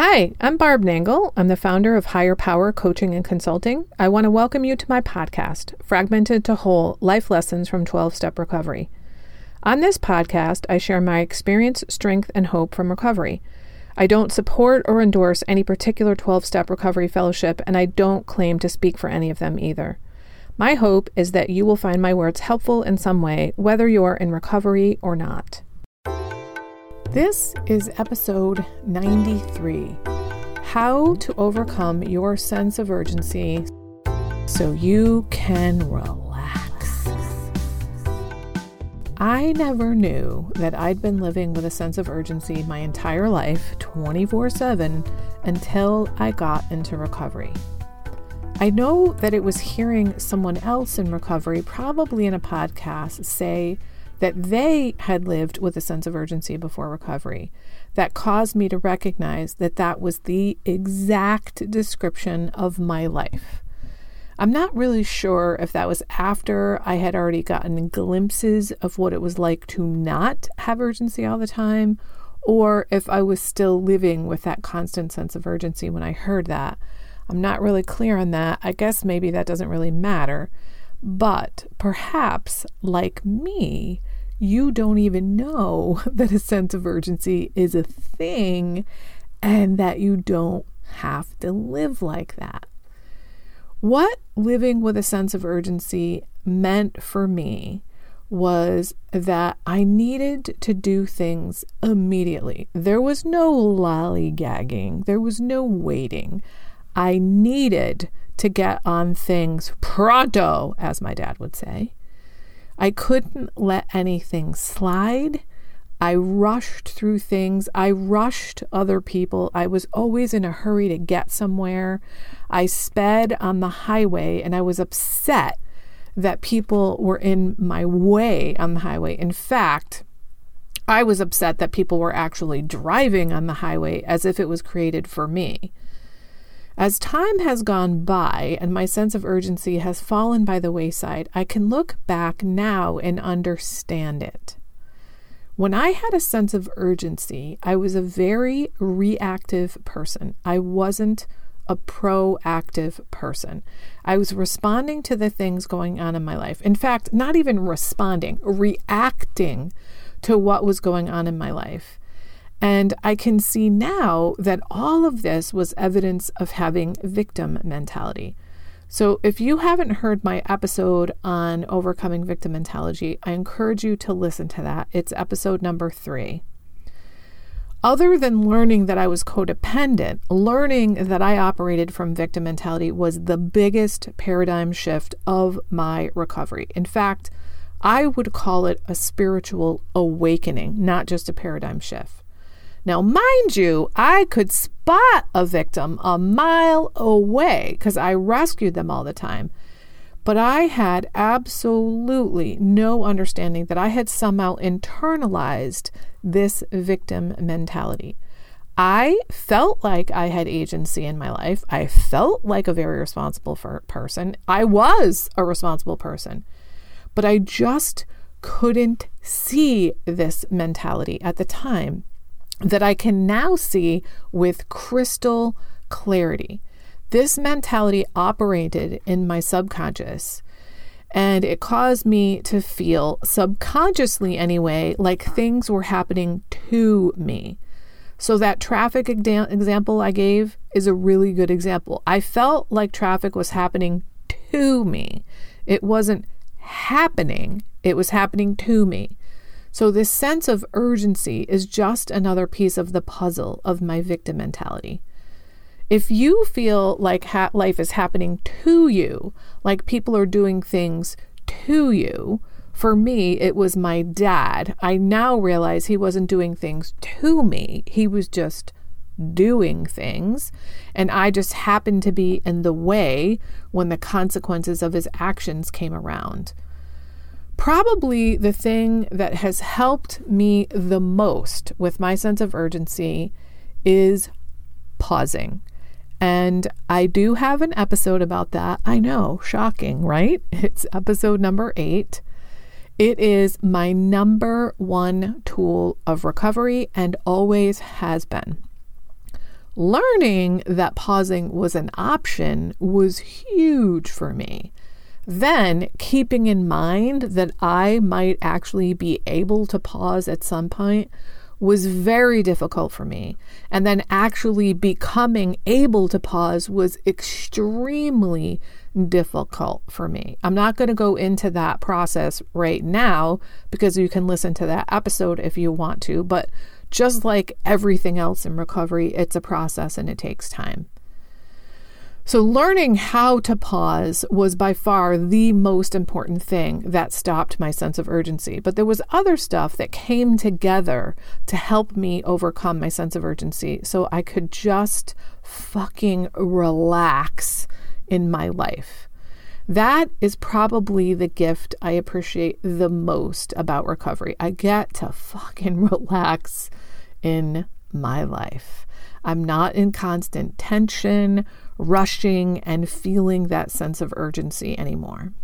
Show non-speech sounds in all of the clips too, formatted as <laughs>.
Hi, I'm Barb Nangle. I'm the founder of Higher Power Coaching and Consulting. I want to welcome you to my podcast, Fragmented to Whole Life Lessons from 12 Step Recovery. On this podcast, I share my experience, strength, and hope from recovery. I don't support or endorse any particular 12 step recovery fellowship, and I don't claim to speak for any of them either. My hope is that you will find my words helpful in some way, whether you're in recovery or not. This is episode 93 How to Overcome Your Sense of Urgency So You Can Relax. I never knew that I'd been living with a sense of urgency my entire life, 24 7, until I got into recovery. I know that it was hearing someone else in recovery, probably in a podcast, say, that they had lived with a sense of urgency before recovery that caused me to recognize that that was the exact description of my life. I'm not really sure if that was after I had already gotten glimpses of what it was like to not have urgency all the time, or if I was still living with that constant sense of urgency when I heard that. I'm not really clear on that. I guess maybe that doesn't really matter. But perhaps, like me, you don't even know <laughs> that a sense of urgency is a thing and that you don't have to live like that. What living with a sense of urgency meant for me was that I needed to do things immediately. There was no lollygagging, there was no waiting. I needed to get on things pronto, as my dad would say. I couldn't let anything slide. I rushed through things. I rushed other people. I was always in a hurry to get somewhere. I sped on the highway and I was upset that people were in my way on the highway. In fact, I was upset that people were actually driving on the highway as if it was created for me. As time has gone by and my sense of urgency has fallen by the wayside, I can look back now and understand it. When I had a sense of urgency, I was a very reactive person. I wasn't a proactive person. I was responding to the things going on in my life. In fact, not even responding, reacting to what was going on in my life. And I can see now that all of this was evidence of having victim mentality. So, if you haven't heard my episode on overcoming victim mentality, I encourage you to listen to that. It's episode number three. Other than learning that I was codependent, learning that I operated from victim mentality was the biggest paradigm shift of my recovery. In fact, I would call it a spiritual awakening, not just a paradigm shift. Now, mind you, I could spot a victim a mile away because I rescued them all the time. But I had absolutely no understanding that I had somehow internalized this victim mentality. I felt like I had agency in my life. I felt like a very responsible person. I was a responsible person. But I just couldn't see this mentality at the time that I can now see with crystal clarity. This mentality operated in my subconscious. And it caused me to feel, subconsciously anyway, like things were happening to me. So, that traffic example I gave is a really good example. I felt like traffic was happening to me. It wasn't happening, it was happening to me. So, this sense of urgency is just another piece of the puzzle of my victim mentality. If you feel like ha- life is happening to you, like people are doing things to you, for me, it was my dad. I now realize he wasn't doing things to me, he was just doing things. And I just happened to be in the way when the consequences of his actions came around. Probably the thing that has helped me the most with my sense of urgency is pausing. And I do have an episode about that. I know, shocking, right? <laughs> It's episode number eight. It is my number one tool of recovery and always has been. Learning that pausing was an option was huge for me. Then, keeping in mind that I might actually be able to pause at some point was very difficult for me. And then actually becoming able to pause was extremely difficult for me. I'm not going to go into that process right now because you can listen to that episode if you want to. But just like everything else in recovery, it's a process and it takes time. So, learning how to pause was by far the most important thing that stopped my sense of urgency. But there was other stuff that came together to help me overcome my sense of urgency so I could just fucking relax in my life. That is probably the gift I appreciate the most about recovery. I get to fucking <laughs> relax in my life. I'm not in constant tension rushing and feeling that sense of urgency anymore.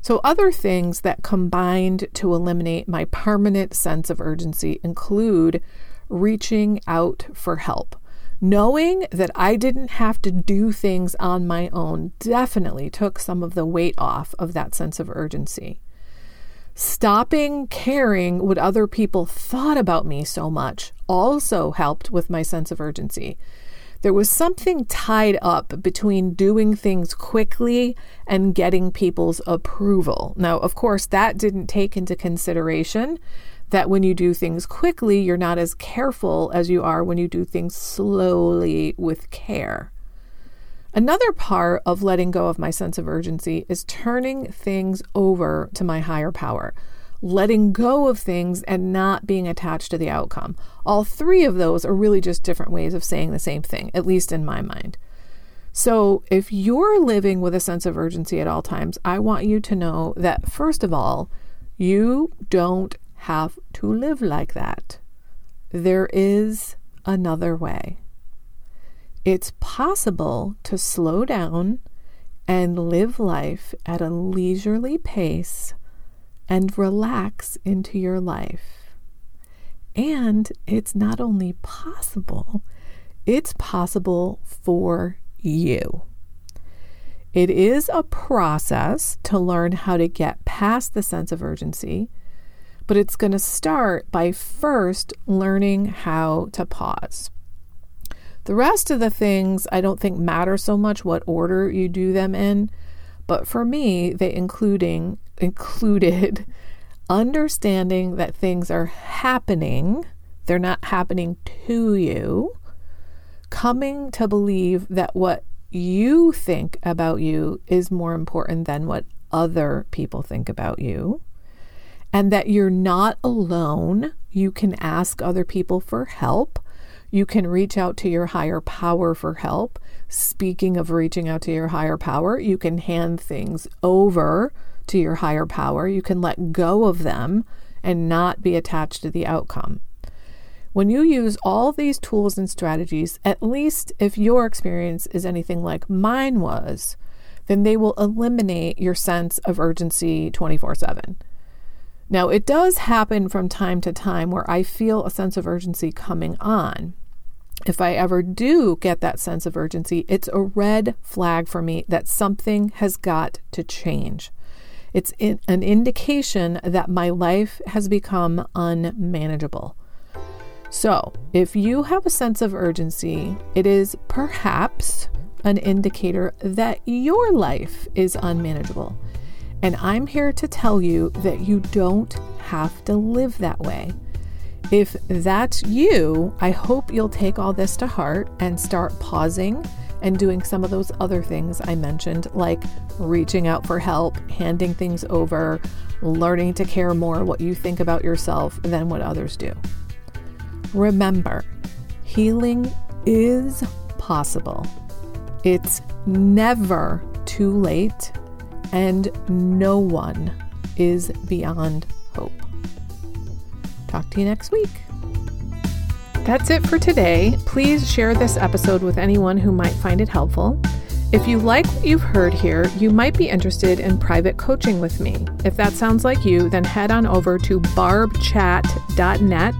So, other things that combined to eliminate my permanent sense of urgency include reaching out for help. Knowing that I didn't have to do things on my own definitely took some of the weight off of that sense of urgency. Stopping caring what other people thought about me so much also helped with my sense of urgency there was something tied up between doing things quickly and getting people's approval. Now, of course, that didn't take into consideration that when you do things quickly, you're not as careful as you are when you do things slowly with care. Another part of letting go of my sense of urgency is turning things over to my higher power letting go of things and not being attached to the outcome. All three of those are really just different ways of saying the same thing, at least in my mind. So, if you're living with a sense of urgency at all times, I want you to know that, first of all, you don't have to live like that. There is another way. It's possible to slow down and live life at a leisurely pace and relax into your life. And it's not only possible, it's possible for you. It is a process to learn how to get past the sense of urgency, but it's going to start by first learning how to pause. The rest of the things I don't think matter so much what order you do them in, but for me, they including included understanding that things are happening, they're not happening to you, coming to believe that what you think about you is more important than what other people think about you, and that you're not alone. You can ask other people for help. You can reach out to your higher power for help. Speaking of reaching out to your higher power, you can hand things over to your higher power. You can let go of them and not be attached to the outcome. When you use all these tools and strategies, at least if your experience is anything like mine was, then they will eliminate your sense of urgency 24 7. Now, it does happen from time to time where I feel a sense of urgency coming on. If I ever do get that sense of urgency, it's a red flag for me that something has got to change. It's in, an indication that my life has become unmanageable. So, if you have a sense of urgency, it is perhaps an indicator that your life is unmanageable. And I'm here to tell you that you don't have to live that way. If that's you, I hope you'll take all this to heart and start pausing and doing some of those other things I mentioned, like reaching out for help, handing things over, learning to care more what you think about yourself than what others do. Remember, healing is possible. It's never too late, and no one is beyond hope. Talk to you next week. That's it for today. Please share this episode with anyone who might find it helpful. If you like what you've heard here, you might be interested in private coaching with me. If that sounds like you, then head on over to barbchat.net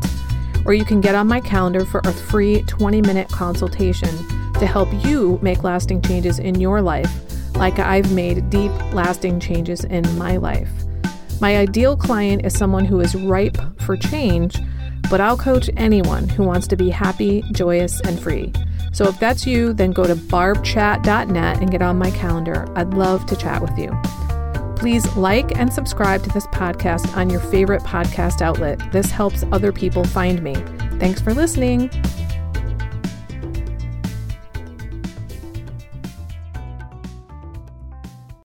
or you can get on my calendar for a free 20 minute consultation to help you make lasting changes in your life, like I've made deep, lasting changes in my life. My ideal client is someone who is ripe for change, but I'll coach anyone who wants to be happy, joyous, and free. So if that's you, then go to barbchat.net and get on my calendar. I'd love to chat with you. Please like and subscribe to this podcast on your favorite podcast outlet. This helps other people find me. Thanks for listening.